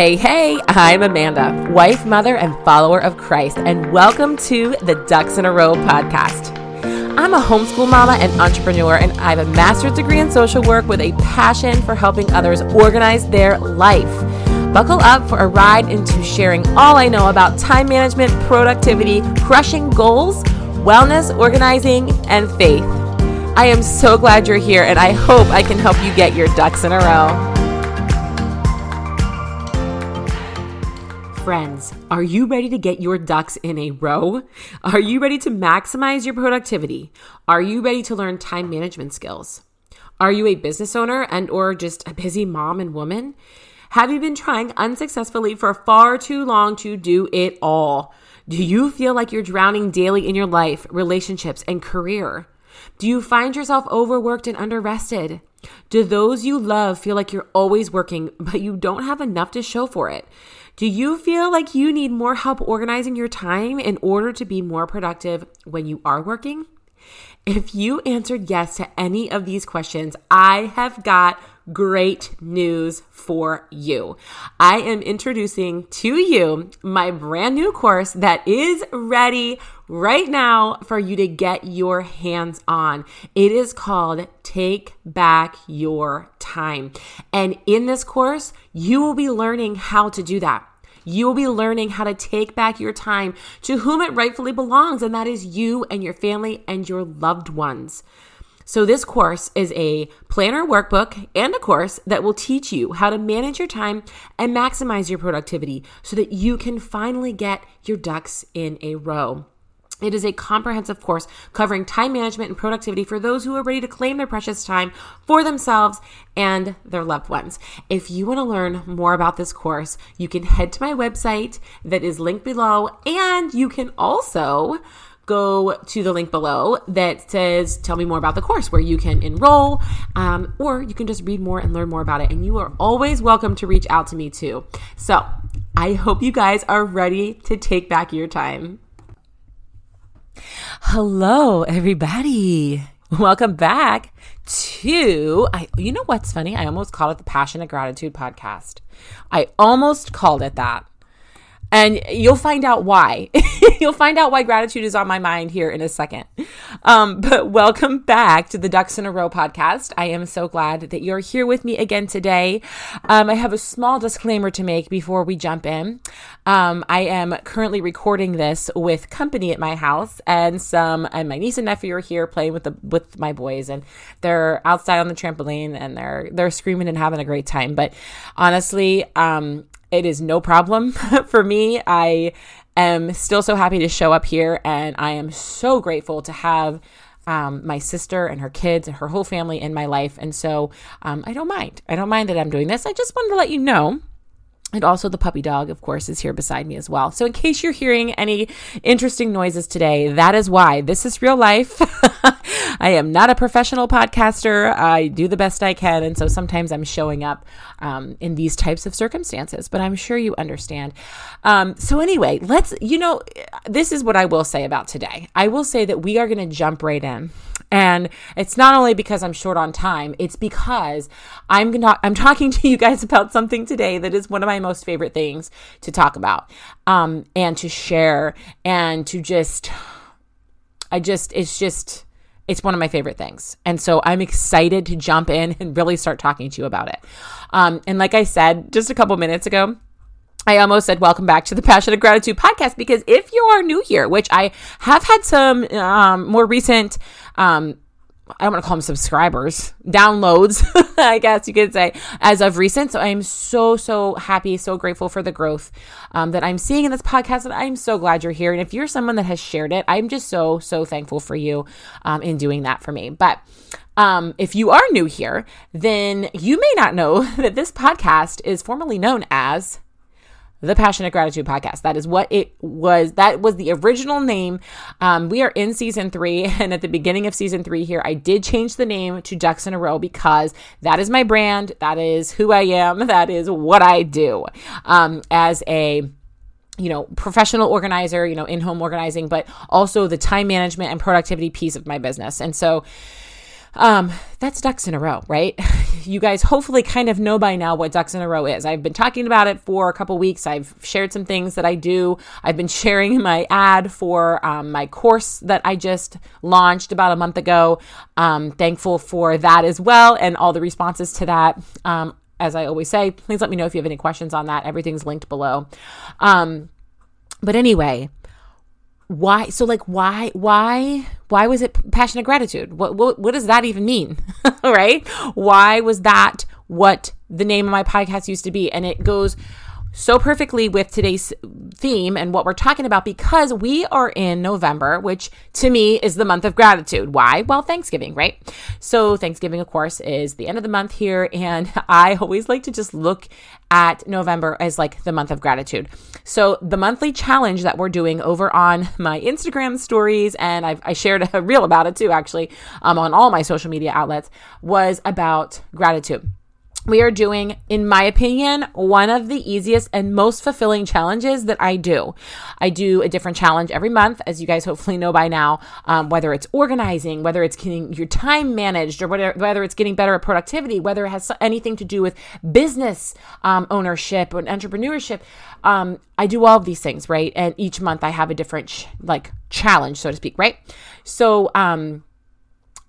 Hey, hey, I'm Amanda, wife, mother, and follower of Christ, and welcome to the Ducks in a Row podcast. I'm a homeschool mama and entrepreneur, and I have a master's degree in social work with a passion for helping others organize their life. Buckle up for a ride into sharing all I know about time management, productivity, crushing goals, wellness, organizing, and faith. I am so glad you're here, and I hope I can help you get your ducks in a row. Friends, are you ready to get your ducks in a row? Are you ready to maximize your productivity? Are you ready to learn time management skills? Are you a business owner and or just a busy mom and woman? Have you been trying unsuccessfully for far too long to do it all? Do you feel like you're drowning daily in your life, relationships, and career? Do you find yourself overworked and underrested? Do those you love feel like you're always working, but you don't have enough to show for it? Do you feel like you need more help organizing your time in order to be more productive when you are working? If you answered yes to any of these questions, I have got great news for you. I am introducing to you my brand new course that is ready right now for you to get your hands on. It is called Take Back Your Time. And in this course, you will be learning how to do that. You will be learning how to take back your time to whom it rightfully belongs, and that is you and your family and your loved ones. So, this course is a planner workbook and a course that will teach you how to manage your time and maximize your productivity so that you can finally get your ducks in a row. It is a comprehensive course covering time management and productivity for those who are ready to claim their precious time for themselves and their loved ones. If you want to learn more about this course, you can head to my website that is linked below, and you can also go to the link below that says tell me more about the course where you can enroll um, or you can just read more and learn more about it and you are always welcome to reach out to me too so i hope you guys are ready to take back your time Hello, everybody. Welcome back to I you know what's funny? I almost called it the Passionate Gratitude podcast. I almost called it that. And you'll find out why. you'll find out why gratitude is on my mind here in a second. Um, but welcome back to the Ducks in a Row podcast. I am so glad that you're here with me again today. Um, I have a small disclaimer to make before we jump in. Um, I am currently recording this with company at my house, and some and my niece and nephew are here playing with the with my boys, and they're outside on the trampoline and they're they're screaming and having a great time. But honestly, um, it is no problem for me. I am still so happy to show up here, and I am so grateful to have um, my sister and her kids and her whole family in my life. And so um, I don't mind. I don't mind that I'm doing this. I just wanted to let you know and also, the puppy dog, of course, is here beside me as well. So, in case you're hearing any interesting noises today, that is why. This is real life. I am not a professional podcaster. I do the best I can. And so, sometimes I'm showing up um, in these types of circumstances, but I'm sure you understand. Um, so, anyway, let's, you know, this is what I will say about today. I will say that we are going to jump right in. And it's not only because I'm short on time, it's because I'm not, I'm talking to you guys about something today that is one of my most favorite things to talk about um, and to share and to just, I just, it's just, it's one of my favorite things. And so I'm excited to jump in and really start talking to you about it. Um, and like I said just a couple minutes ago, I almost said welcome back to the Passion of Gratitude podcast because if you are new here, which I have had some um, more recent, um, I don't want to call them subscribers, downloads, I guess you could say, as of recent. So I am so, so happy, so grateful for the growth um, that I'm seeing in this podcast. And I'm so glad you're here. And if you're someone that has shared it, I'm just so, so thankful for you um, in doing that for me. But um, if you are new here, then you may not know that this podcast is formerly known as the Passionate Gratitude Podcast. That is what it was. That was the original name. Um, we are in season three, and at the beginning of season three here, I did change the name to Ducks in a Row because that is my brand. That is who I am. That is what I do um, as a you know, professional organizer, you know, in home organizing, but also the time management and productivity piece of my business. And so, Um, that's ducks in a row, right? You guys hopefully kind of know by now what ducks in a row is. I've been talking about it for a couple weeks. I've shared some things that I do. I've been sharing my ad for um, my course that I just launched about a month ago. Um, thankful for that as well and all the responses to that. Um, as I always say, please let me know if you have any questions on that. Everything's linked below. Um, but anyway, why so like why why why was it passionate gratitude? What what, what does that even mean? Right? Why was that what the name of my podcast used to be? And it goes so perfectly with today's theme and what we're talking about because we are in November, which to me is the month of gratitude. Why? Well, Thanksgiving, right? So, Thanksgiving, of course, is the end of the month here. And I always like to just look at November as like the month of gratitude. So, the monthly challenge that we're doing over on my Instagram stories, and I've, i shared a reel about it too, actually, um, on all my social media outlets, was about gratitude we are doing, in my opinion, one of the easiest and most fulfilling challenges that I do. I do a different challenge every month, as you guys hopefully know by now, um, whether it's organizing, whether it's getting your time managed, or whether, whether it's getting better at productivity, whether it has anything to do with business um, ownership and entrepreneurship. Um, I do all of these things, right? And each month I have a different, ch- like, challenge, so to speak, right? So, um,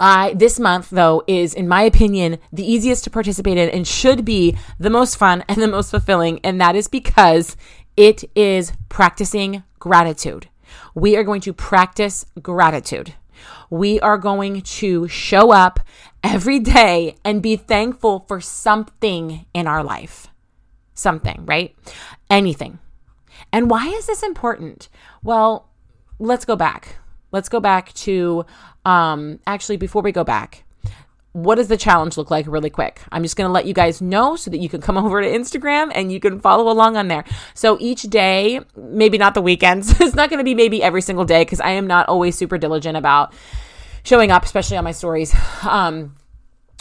I this month though is in my opinion the easiest to participate in and should be the most fun and the most fulfilling and that is because it is practicing gratitude. We are going to practice gratitude. We are going to show up every day and be thankful for something in our life. Something, right? Anything. And why is this important? Well, let's go back. Let's go back to um, actually, before we go back, what does the challenge look like really quick? I'm just going to let you guys know so that you can come over to Instagram and you can follow along on there. So each day, maybe not the weekends, it's not going to be maybe every single day because I am not always super diligent about showing up, especially on my stories. Um,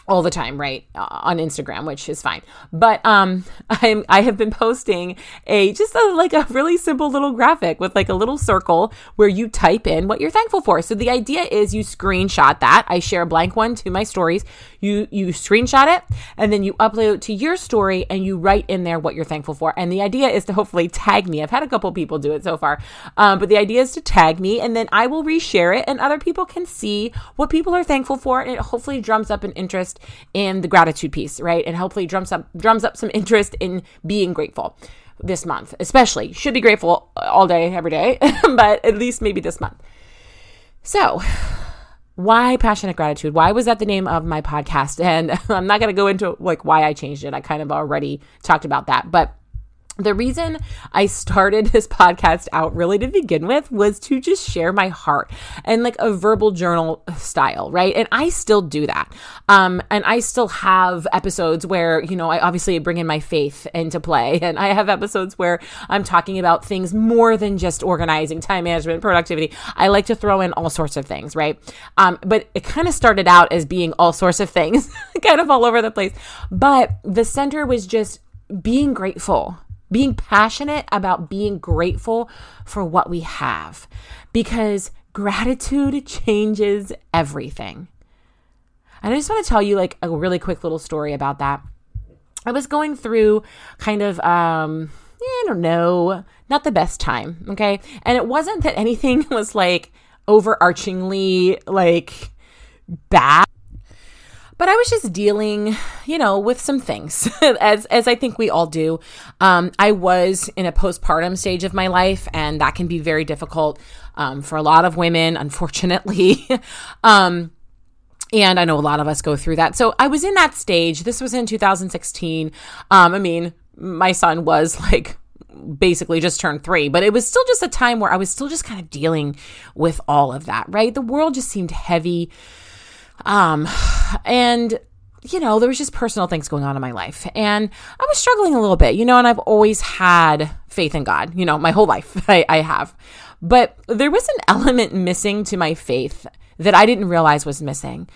all the time, right, on Instagram, which is fine. But um, I'm I have been posting a just a, like a really simple little graphic with like a little circle where you type in what you're thankful for. So the idea is you screenshot that. I share a blank one to my stories. You you screenshot it and then you upload it to your story and you write in there what you're thankful for. And the idea is to hopefully tag me. I've had a couple people do it so far, um, but the idea is to tag me and then I will reshare it and other people can see what people are thankful for and it hopefully drums up an interest interest in the gratitude piece, right? And hopefully drums up drums up some interest in being grateful this month, especially. Should be grateful all day, every day, but at least maybe this month. So, why passionate gratitude? Why was that the name of my podcast? And I'm not going to go into like why I changed it. I kind of already talked about that, but the reason I started this podcast out really to begin with was to just share my heart and like a verbal journal style, right? And I still do that. Um, and I still have episodes where, you know, I obviously bring in my faith into play. And I have episodes where I'm talking about things more than just organizing, time management, productivity. I like to throw in all sorts of things, right? Um, but it kind of started out as being all sorts of things, kind of all over the place. But the center was just being grateful being passionate about being grateful for what we have because gratitude changes everything. And I just want to tell you like a really quick little story about that. I was going through kind of um I don't know, not the best time, okay? And it wasn't that anything was like overarchingly like bad but I was just dealing, you know, with some things, as as I think we all do. Um, I was in a postpartum stage of my life, and that can be very difficult um, for a lot of women, unfortunately. um, and I know a lot of us go through that. So I was in that stage. This was in 2016. Um, I mean, my son was like basically just turned three, but it was still just a time where I was still just kind of dealing with all of that, right? The world just seemed heavy um, and you know, there was just personal things going on in my life. And I was struggling a little bit, you know, and I've always had faith in God, you know, my whole life I, I have. But there was an element missing to my faith that I didn't realize was missing.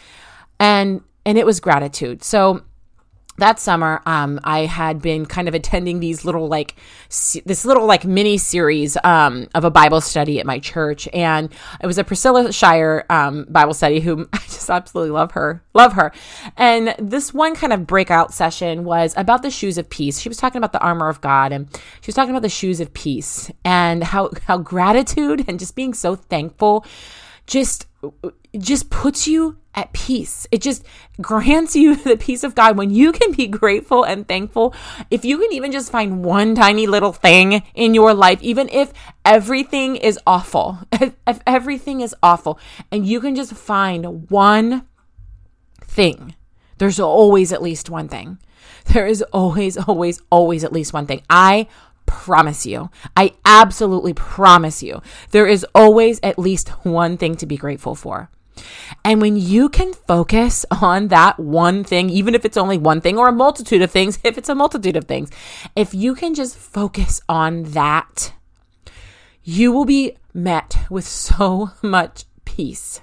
And and it was gratitude. So that summer um, i had been kind of attending these little like this little like mini series um, of a bible study at my church and it was a priscilla shirer um, bible study who i just absolutely love her. Love her. And this one kind of breakout session was about the shoes of peace. She was talking about the armor of God and she was talking about the shoes of peace and how how gratitude and just being so thankful just just puts you at peace. It just grants you the peace of God when you can be grateful and thankful. If you can even just find one tiny little thing in your life, even if everything is awful, if everything is awful, and you can just find one thing, there's always at least one thing. There is always, always, always at least one thing. I promise you, I absolutely promise you, there is always at least one thing to be grateful for. And when you can focus on that one thing, even if it's only one thing or a multitude of things, if it's a multitude of things, if you can just focus on that, you will be met with so much peace.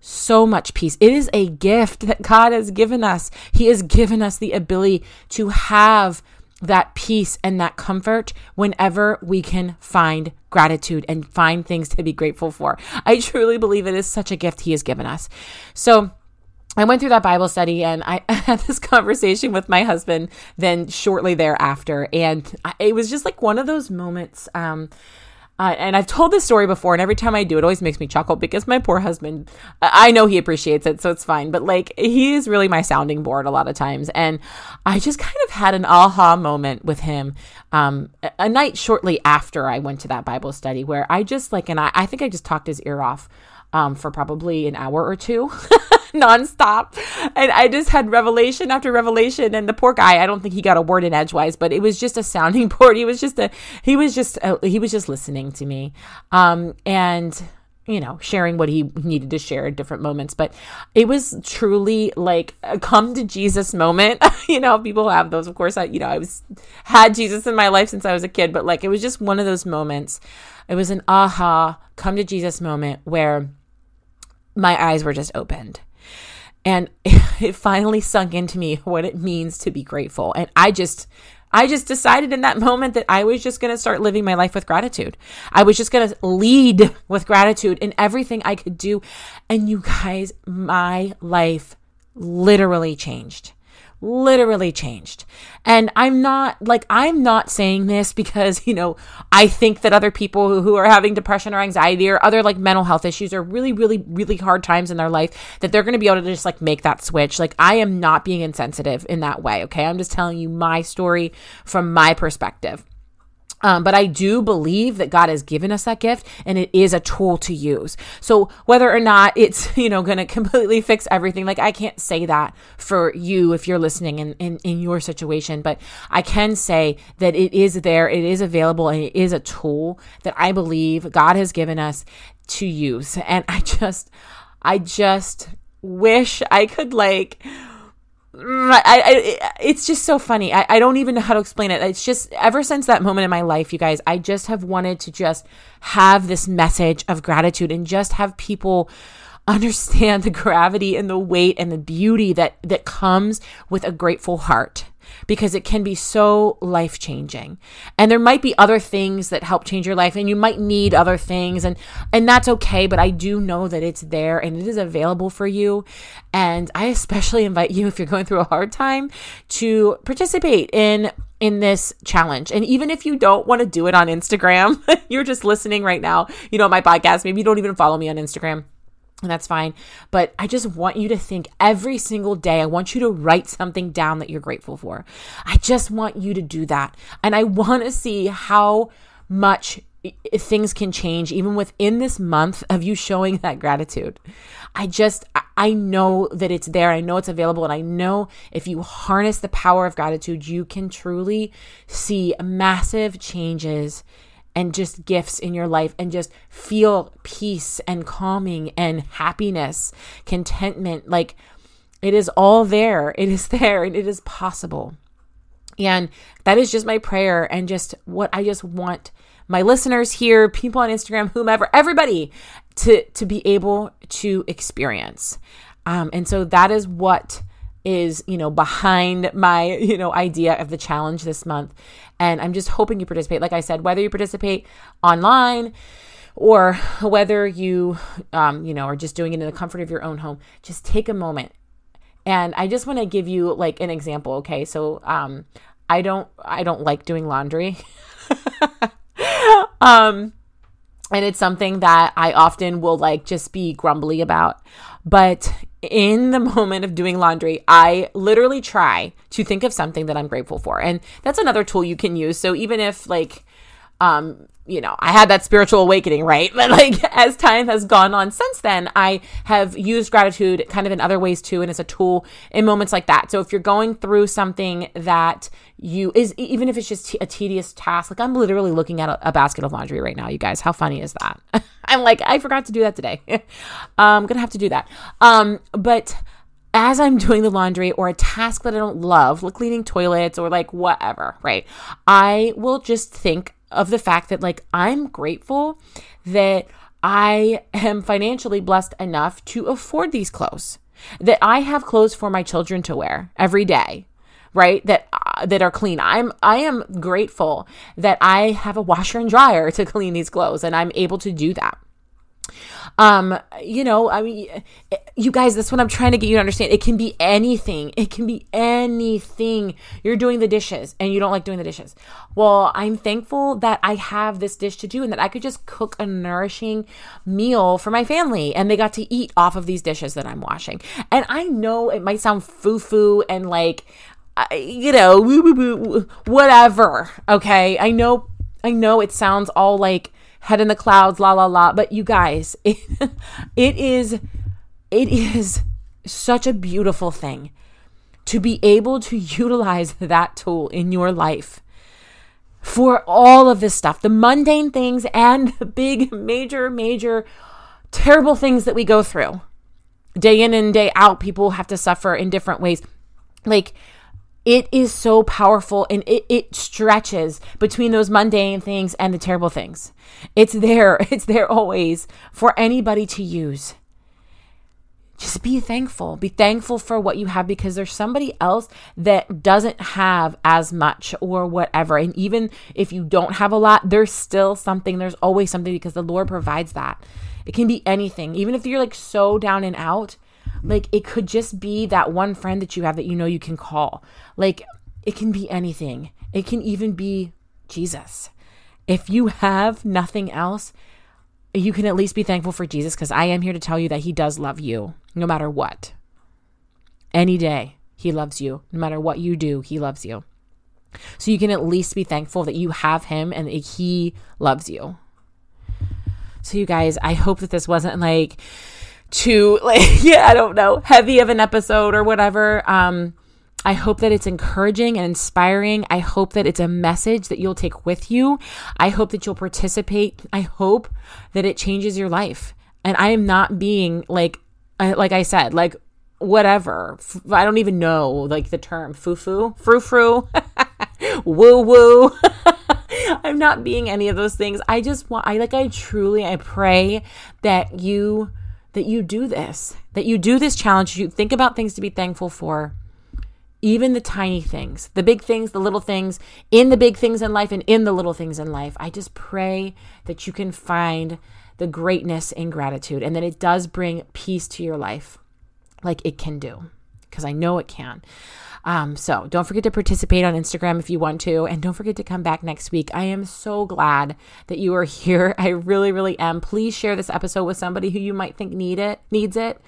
So much peace. It is a gift that God has given us. He has given us the ability to have that peace and that comfort whenever we can find gratitude and find things to be grateful for. I truly believe it is such a gift He has given us. So, I went through that Bible study and I had this conversation with my husband then shortly thereafter. And it was just like one of those moments. Um, uh, and I've told this story before, and every time I do, it always makes me chuckle because my poor husband, I know he appreciates it, so it's fine. But like, he is really my sounding board a lot of times. And I just kind of had an aha moment with him um, a night shortly after I went to that Bible study where I just like, and I, I think I just talked his ear off um, for probably an hour or two. nonstop. And I just had revelation after revelation. And the poor guy, I don't think he got a word in edgewise, but it was just a sounding board. He was just a, he was just, a, he was just listening to me. Um, and, you know, sharing what he needed to share at different moments. But it was truly like a come to Jesus moment. you know, people have those. Of course, I, you know, I was, had Jesus in my life since I was a kid, but like it was just one of those moments. It was an aha, come to Jesus moment where my eyes were just opened. And it finally sunk into me what it means to be grateful. And I just, I just decided in that moment that I was just going to start living my life with gratitude. I was just going to lead with gratitude in everything I could do. And you guys, my life literally changed literally changed. And I'm not like, I'm not saying this because, you know, I think that other people who, are having depression or anxiety or other like mental health issues or really, really, really hard times in their life that they're going to be able to just like make that switch. Like, I am not being insensitive in that way. Okay. I'm just telling you my story from my perspective. Um, but I do believe that God has given us that gift and it is a tool to use. So whether or not it's, you know, going to completely fix everything, like I can't say that for you if you're listening in, in, in your situation, but I can say that it is there, it is available, and it is a tool that I believe God has given us to use. And I just, I just wish I could like, I, I, it's just so funny. I, I don't even know how to explain it. It's just ever since that moment in my life, you guys, I just have wanted to just have this message of gratitude and just have people understand the gravity and the weight and the beauty that that comes with a grateful heart because it can be so life changing. And there might be other things that help change your life and you might need other things and and that's okay, but I do know that it's there and it is available for you. And I especially invite you if you're going through a hard time to participate in in this challenge. And even if you don't want to do it on Instagram, you're just listening right now, you know, my podcast, maybe you don't even follow me on Instagram and that's fine. But I just want you to think every single day. I want you to write something down that you're grateful for. I just want you to do that. And I want to see how much things can change even within this month of you showing that gratitude. I just, I know that it's there. I know it's available. And I know if you harness the power of gratitude, you can truly see massive changes and just gifts in your life and just feel peace and calming and happiness, contentment. Like it is all there. It is there and it is possible. And that is just my prayer and just what I just want my listeners here, people on Instagram, whomever, everybody to to be able to experience. Um, and so that is what is you know behind my you know idea of the challenge this month and i'm just hoping you participate like i said whether you participate online or whether you, um, you know, are just doing it in the comfort of your own home, just take a moment. And I just want to give you like an example. Okay, so um, I don't, I don't like doing laundry. um, and it's something that I often will like just be grumbly about. But in the moment of doing laundry, I literally try to think of something that I'm grateful for. And that's another tool you can use. So even if like um you know, I had that spiritual awakening, right? But like as time has gone on since then, I have used gratitude kind of in other ways too. And it's a tool in moments like that. So if you're going through something that you is, even if it's just a tedious task, like I'm literally looking at a, a basket of laundry right now, you guys, how funny is that? I'm like, I forgot to do that today. I'm going to have to do that. Um, but as I'm doing the laundry or a task that I don't love, like cleaning toilets or like whatever, right? I will just think of the fact that like I'm grateful that I am financially blessed enough to afford these clothes. That I have clothes for my children to wear every day right that uh, that are clean i'm i am grateful that i have a washer and dryer to clean these clothes and i'm able to do that um, you know, I mean, you guys, that's what I'm trying to get you to understand. It can be anything. It can be anything. You're doing the dishes and you don't like doing the dishes. Well, I'm thankful that I have this dish to do and that I could just cook a nourishing meal for my family and they got to eat off of these dishes that I'm washing. And I know it might sound foo foo and like, you know, whatever. Okay. I know, I know it sounds all like, head in the clouds, la la la. But you guys, it, it is it is such a beautiful thing to be able to utilize that tool in your life for all of this stuff, the mundane things and the big, major, major, terrible things that we go through. Day in and day out, people have to suffer in different ways. Like, it is so powerful and it, it stretches between those mundane things and the terrible things. It's there, it's there always for anybody to use. Just be thankful. Be thankful for what you have because there's somebody else that doesn't have as much or whatever. And even if you don't have a lot, there's still something. There's always something because the Lord provides that. It can be anything. Even if you're like so down and out, Mm-hmm. like it could just be that one friend that you have that you know you can call. Like it can be anything. It can even be Jesus. If you have nothing else, you can at least be thankful for Jesus because I am here to tell you that He does love you no matter what. Any day, He loves you. No matter what you do, He loves you. So you can at least be thankful that you have Him and that He loves you. So, you guys, I hope that this wasn't like, too like yeah i don't know heavy of an episode or whatever um I hope that it's encouraging and inspiring. I hope that it's a message that you'll take with you. I hope that you'll participate. I hope that it changes your life. And I am not being like, like I said, like whatever. I don't even know like the term foo foo, frou frou, woo woo. I'm not being any of those things. I just want, I like, I truly, I pray that you that you do this, that you do this challenge. You think about things to be thankful for, even the tiny things, the big things, the little things, in the big things in life and in the little things in life. I just pray that you can find the greatness in gratitude and that it does bring peace to your life like it can do, because I know it can. Um, so don't forget to participate on Instagram if you want to. And don't forget to come back next week. I am so glad that you are here. I really, really am. Please share this episode with somebody who you might think need it, needs it.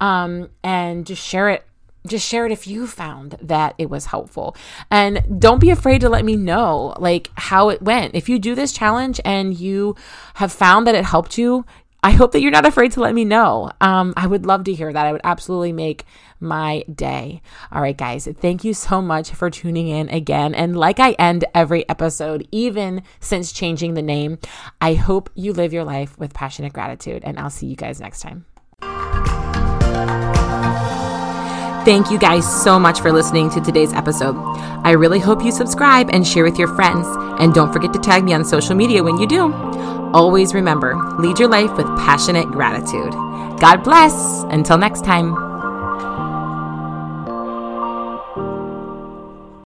Um, and just share it just share it if you found that it was helpful. And don't be afraid to let me know like how it went. If you do this challenge and you have found that it helped you, I hope that you're not afraid to let me know. Um, I would love to hear that. I would absolutely make my day. All right, guys, thank you so much for tuning in again. And like I end every episode, even since changing the name, I hope you live your life with passionate gratitude. And I'll see you guys next time. Thank you guys so much for listening to today's episode. I really hope you subscribe and share with your friends. And don't forget to tag me on social media when you do. Always remember lead your life with passionate gratitude. God bless. Until next time.